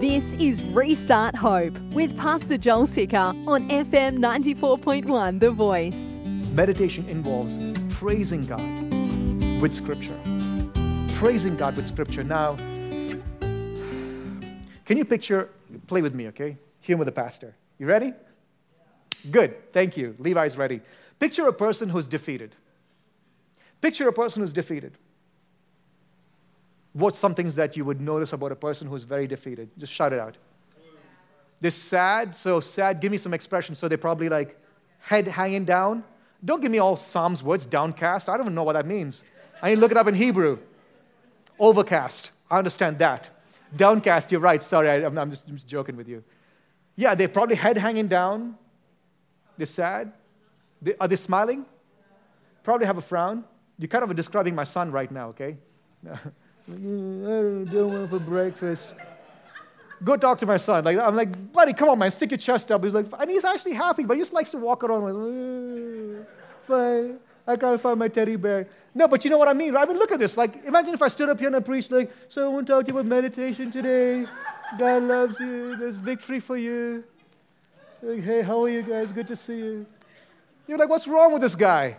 This is Restart Hope with Pastor Joel Sicker on FM 94.1 The Voice. Meditation involves praising God with Scripture. Praising God with Scripture. Now, can you picture, play with me, okay? Humor the pastor. You ready? Good, thank you. Levi's ready. Picture a person who's defeated. Picture a person who's defeated. What's some things that you would notice about a person who's very defeated? Just shout it out. They're sad, so sad. Give me some expression. So they're probably like head hanging down. Don't give me all Psalms words, downcast. I don't even know what that means. I need to look it up in Hebrew. Overcast. I understand that. Downcast, you're right. Sorry, I, am just, just joking with you. Yeah, they're probably head hanging down. They're sad. They, are they smiling? Probably have a frown. You're kind of describing my son right now, okay? I don't want for breakfast. Go talk to my son. Like, I'm like, buddy, come on, man, stick your chest up. He's like, and he's actually happy, but he just likes to walk around like, fine. I can't find my teddy bear. No, but you know what I mean, right? I mean, look at this. Like, imagine if I stood up here and I preached, like, so I want to talk to you about meditation today. God loves you. There's victory for you. Like, hey, how are you guys? Good to see you. You're like, what's wrong with this guy?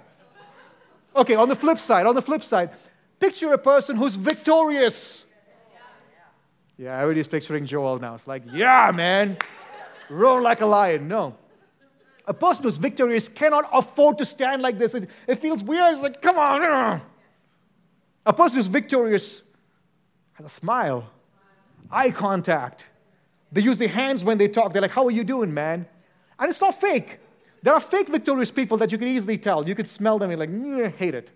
Okay, on the flip side, on the flip side, Picture a person who's victorious. Yeah, everybody's picturing Joel now. It's like, yeah, man, roar like a lion. No. A person who's victorious cannot afford to stand like this. It, it feels weird. It's like, come on. A person who's victorious has a smile, eye contact. They use their hands when they talk. They're like, how are you doing, man? And it's not fake. There are fake victorious people that you can easily tell. You could smell them and you're like, I hate it.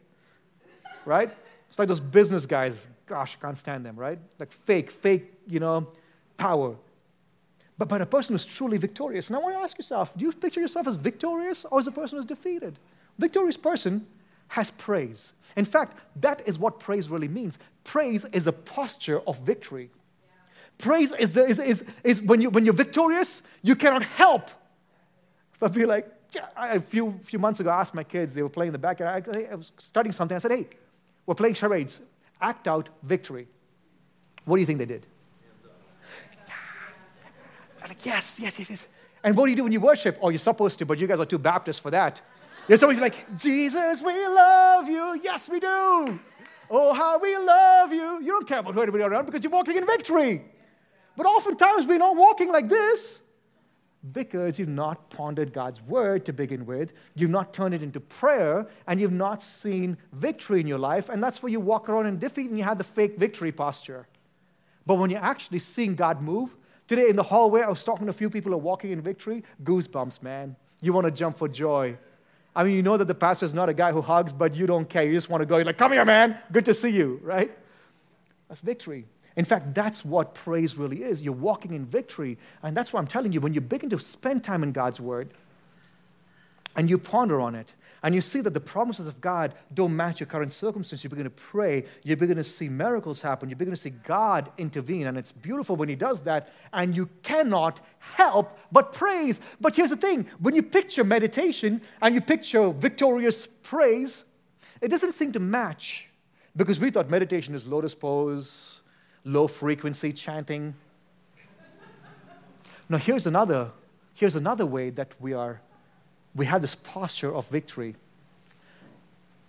Right? It's like those business guys. Gosh, I can't stand them, right? Like fake, fake, you know, power. But, but a person who's truly victorious. And I want to ask yourself do you picture yourself as victorious or as a person who's defeated? Victorious person has praise. In fact, that is what praise really means. Praise is a posture of victory. Praise is, the, is, is, is when, you, when you're victorious, you cannot help but be like, yeah, I, a few, few months ago, I asked my kids, they were playing in the backyard. I, I was studying something. I said, hey, we're playing charades. Act out victory. What do you think they did? like, yes, yes, yes, yes. And what do you do when you worship? Oh, you're supposed to, but you guys are too Baptist for that. There's somebody like, Jesus, we love you. Yes, we do. Oh, how we love you. You don't care about who anybody around because you're walking in victory. But oftentimes we're not walking like this because you've not pondered God's word to begin with, you've not turned it into prayer, and you've not seen victory in your life, and that's where you walk around in defeat and you have the fake victory posture. But when you're actually seeing God move, today in the hallway, I was talking to a few people who are walking in victory, goosebumps, man. You want to jump for joy. I mean, you know that the pastor's not a guy who hugs, but you don't care. You just want to go. You're like, come here, man. Good to see you, right? That's victory. In fact, that's what praise really is. You're walking in victory. And that's why I'm telling you. When you begin to spend time in God's Word and you ponder on it, and you see that the promises of God don't match your current circumstance, you begin to pray, you begin to see miracles happen, you begin to see God intervene. And it's beautiful when He does that, and you cannot help but praise. But here's the thing when you picture meditation and you picture victorious praise, it doesn't seem to match because we thought meditation is lotus pose low frequency chanting. Now, here's another, here's another way that we are, we have this posture of victory.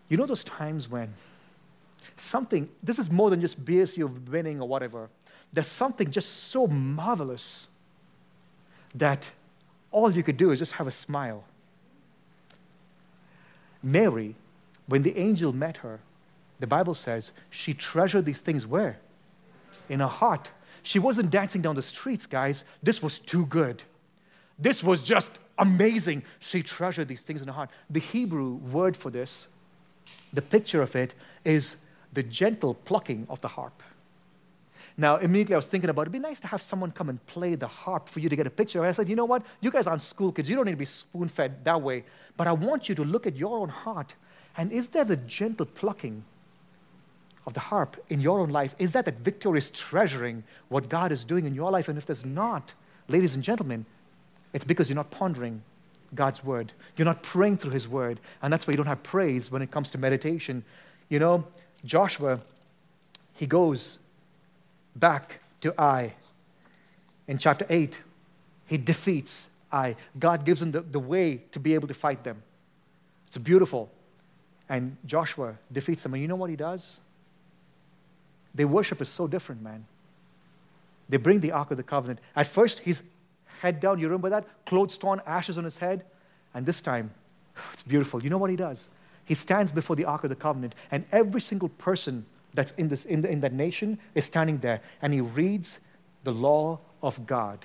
You know those times when something, this is more than just BSU winning or whatever, there's something just so marvelous that all you could do is just have a smile. Mary, when the angel met her, the Bible says she treasured these things where? In her heart. She wasn't dancing down the streets, guys. This was too good. This was just amazing. She treasured these things in her heart. The Hebrew word for this, the picture of it, is the gentle plucking of the harp. Now, immediately I was thinking about it'd be nice to have someone come and play the harp for you to get a picture. I said, you know what? You guys aren't school kids. You don't need to be spoon fed that way. But I want you to look at your own heart. And is there the gentle plucking of the harp in your own life? Is that that victorious treasuring what God is doing in your life? And if there's not, ladies and gentlemen, it's because you're not pondering God's word. You're not praying through his word. And that's why you don't have praise when it comes to meditation. You know, Joshua, he goes back to Ai. in chapter 8, he defeats Ai. God gives him the, the way to be able to fight them. It's beautiful. And Joshua defeats them. And you know what he does? Their worship is so different, man. They bring the Ark of the Covenant. At first, he's head down. You remember that? Clothes torn, ashes on his head. And this time, it's beautiful. You know what he does? He stands before the Ark of the Covenant, and every single person that's in, this, in, the, in that nation is standing there, and he reads the law of God.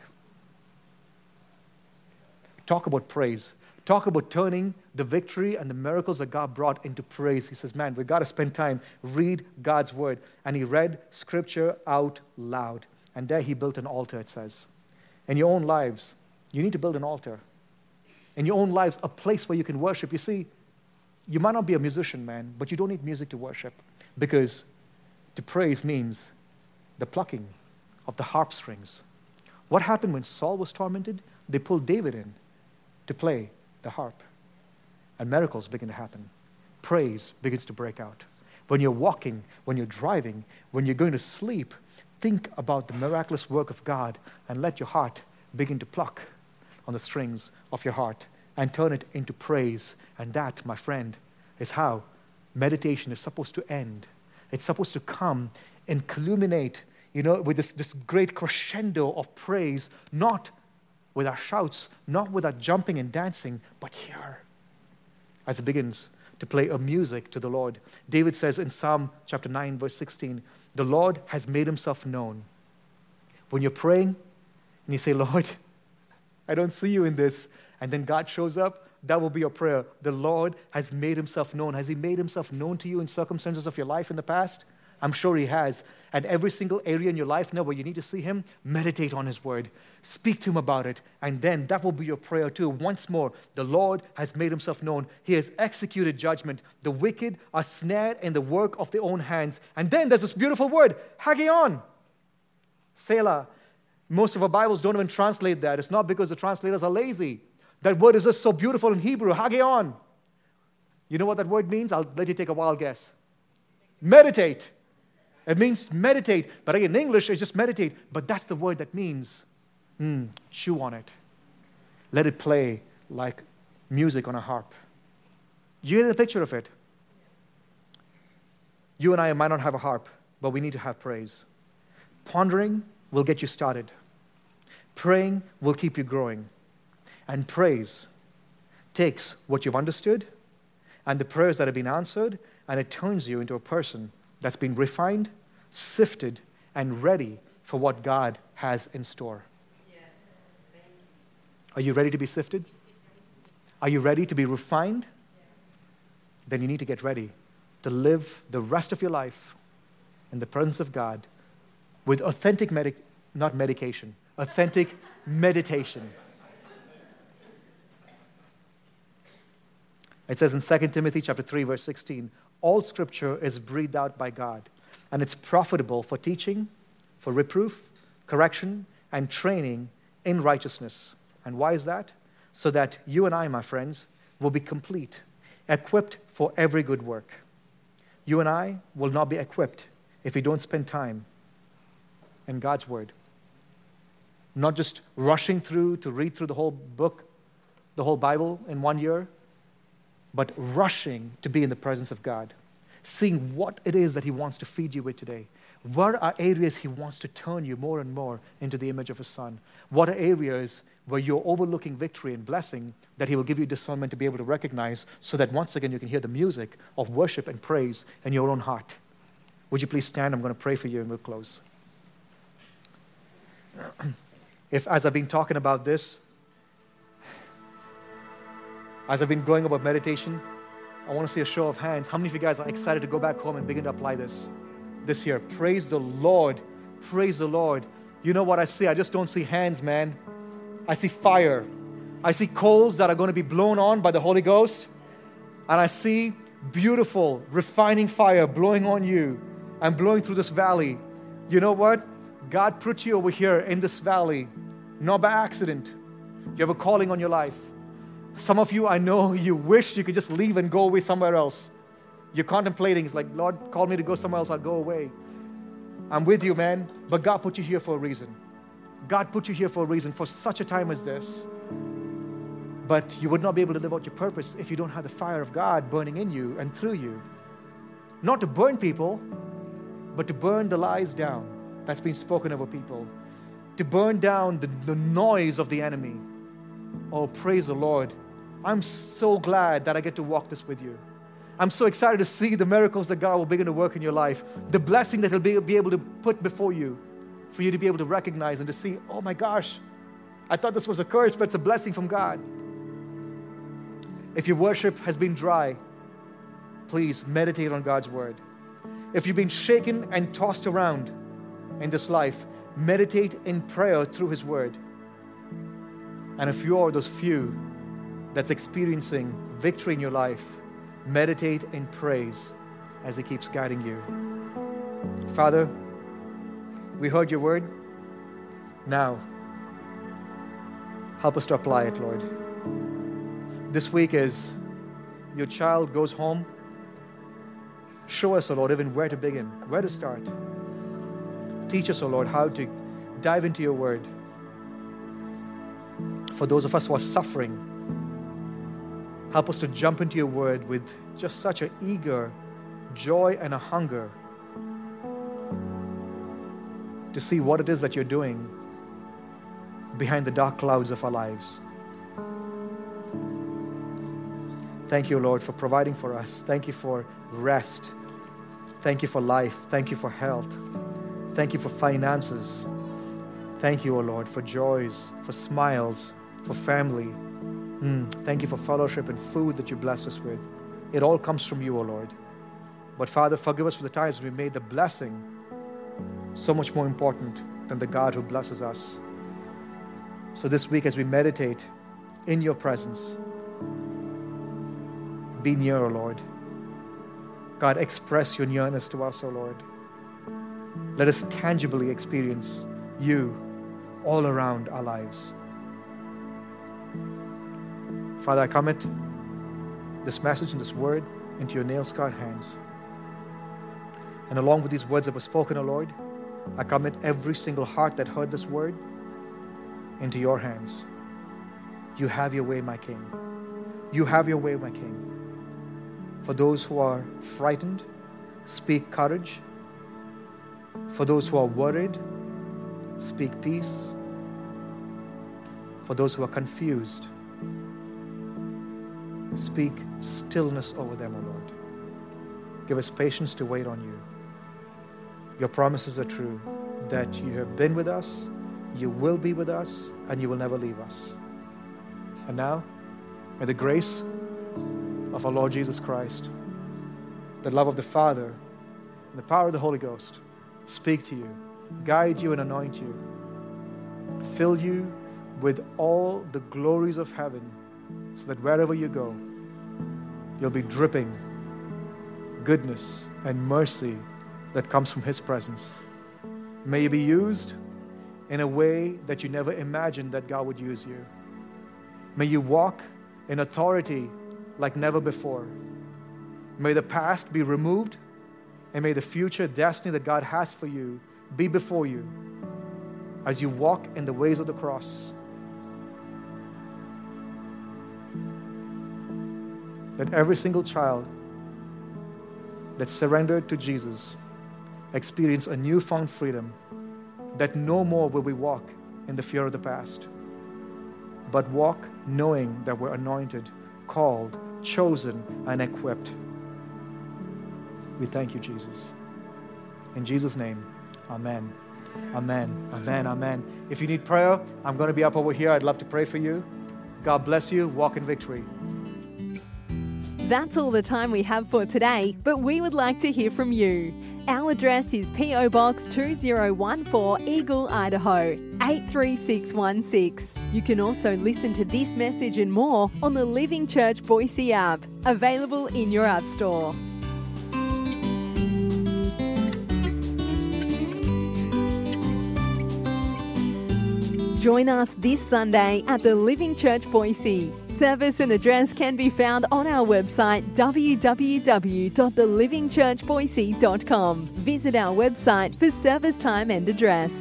Talk about praise. Talk about turning the victory and the miracles that God brought into praise. He says, Man, we've got to spend time, read God's word. And he read scripture out loud. And there he built an altar, it says. In your own lives, you need to build an altar. In your own lives, a place where you can worship. You see, you might not be a musician, man, but you don't need music to worship because to praise means the plucking of the harp strings. What happened when Saul was tormented? They pulled David in to play the harp. And miracles begin to happen. Praise begins to break out. When you're walking, when you're driving, when you're going to sleep, think about the miraculous work of God and let your heart begin to pluck on the strings of your heart and turn it into praise. And that, my friend, is how meditation is supposed to end. It's supposed to come and culminate, you know, with this, this great crescendo of praise, not with our shouts, not with our jumping and dancing, but here, as it begins to play a music to the Lord. David says in Psalm chapter 9, verse 16, the Lord has made himself known. When you're praying and you say, Lord, I don't see you in this, and then God shows up, that will be your prayer. The Lord has made himself known. Has he made himself known to you in circumstances of your life in the past? I'm sure he has. And every single area in your life now where you need to see him, meditate on his word. Speak to him about it. And then that will be your prayer too. Once more, the Lord has made himself known. He has executed judgment. The wicked are snared in the work of their own hands. And then there's this beautiful word, Higgaion. Selah. Most of our Bibles don't even translate that. It's not because the translators are lazy. That word is just so beautiful in Hebrew, Higgaion. You know what that word means? I'll let you take a wild guess. Meditate. It means meditate. But in English, it's just meditate. But that's the word that means mm, chew on it. Let it play like music on a harp. You get the picture of it. You and I might not have a harp, but we need to have praise. Pondering will get you started. Praying will keep you growing. And praise takes what you've understood and the prayers that have been answered, and it turns you into a person that's been refined, sifted, and ready for what God has in store. Are you ready to be sifted? Are you ready to be refined? Then you need to get ready to live the rest of your life in the presence of God with authentic medic not medication, authentic meditation. It says in 2 Timothy chapter 3 verse 16, all scripture is breathed out by God, and it's profitable for teaching, for reproof, correction, and training in righteousness. And why is that? So that you and I, my friends, will be complete, equipped for every good work. You and I will not be equipped if we don't spend time in God's Word. Not just rushing through to read through the whole book, the whole Bible in one year, but rushing to be in the presence of God, seeing what it is that He wants to feed you with today. Where are areas He wants to turn you more and more into the image of His Son? What are areas where you're overlooking victory and blessing that He will give you discernment to be able to recognize so that once again you can hear the music of worship and praise in your own heart? Would you please stand? I'm going to pray for you and we'll close. if, as I've been talking about this, as I've been going about meditation, I want to see a show of hands. How many of you guys are excited to go back home and begin to apply this this year? Praise the Lord. Praise the Lord. You know what I see? I just don't see hands, man. I see fire. I see coals that are going to be blown on by the Holy Ghost. And I see beautiful, refining fire blowing on you and blowing through this valley. You know what? God put you over here in this valley, not by accident. You have a calling on your life. Some of you, I know you wish you could just leave and go away somewhere else. You're contemplating, it's like, Lord, call me to go somewhere else, I'll go away. I'm with you, man, but God put you here for a reason. God put you here for a reason, for such a time as this. But you would not be able to live out your purpose if you don't have the fire of God burning in you and through you. Not to burn people, but to burn the lies down that's been spoken over people, to burn down the, the noise of the enemy. Oh, praise the Lord. I'm so glad that I get to walk this with you. I'm so excited to see the miracles that God will begin to work in your life, the blessing that He'll be, be able to put before you, for you to be able to recognize and to see, oh my gosh, I thought this was a curse, but it's a blessing from God. If your worship has been dry, please meditate on God's word. If you've been shaken and tossed around in this life, meditate in prayer through His word. And if you are those few that's experiencing victory in your life, meditate in praise as He keeps guiding you. Father, we heard your word. Now, help us to apply it, Lord. This week, as your child goes home, show us, O Lord, even where to begin, where to start. Teach us, O Lord, how to dive into your word. For those of us who are suffering, help us to jump into your word with just such an eager joy and a hunger to see what it is that you're doing behind the dark clouds of our lives. Thank you, Lord, for providing for us. Thank you for rest. Thank you for life. Thank you for health. Thank you for finances. Thank you, O Lord, for joys, for smiles, for family. Mm, thank you for fellowship and food that you bless us with. It all comes from you, O Lord. But Father, forgive us for the times we made the blessing so much more important than the God who blesses us. So this week, as we meditate in your presence, be near, O Lord. God, express your nearness to us, O Lord. Let us tangibly experience you all around our lives. Father, I commit this message and this word into your nail scarred hands. And along with these words that were spoken, O Lord, I commit every single heart that heard this word into your hands. You have your way, my King. You have your way, my King. For those who are frightened, speak courage. For those who are worried, speak peace. For those who are confused, speak stillness over them, O Lord. Give us patience to wait on you. Your promises are true that you have been with us, you will be with us, and you will never leave us. And now, may the grace of our Lord Jesus Christ, the love of the Father, and the power of the Holy Ghost speak to you, guide you, and anoint you, fill you with all the glories of heaven, so that wherever you go, you'll be dripping goodness and mercy that comes from His presence. May you be used in a way that you never imagined that God would use you. May you walk in authority like never before. May the past be removed, and may the future destiny that God has for you be before you as you walk in the ways of the cross. That every single child that surrendered to Jesus experience a newfound freedom, that no more will we walk in the fear of the past, but walk knowing that we're anointed, called, chosen, and equipped. We thank you, Jesus. In Jesus' name, amen. Amen. Amen. Amen. If you need prayer, I'm going to be up over here. I'd love to pray for you. God bless you. Walk in victory. That's all the time we have for today, but we would like to hear from you. Our address is P.O. Box 2014 Eagle, Idaho 83616. You can also listen to this message and more on the Living Church Boise app, available in your App Store. Join us this Sunday at the Living Church Boise. Service and address can be found on our website www.thelivingchurchboise.com. Visit our website for service time and address.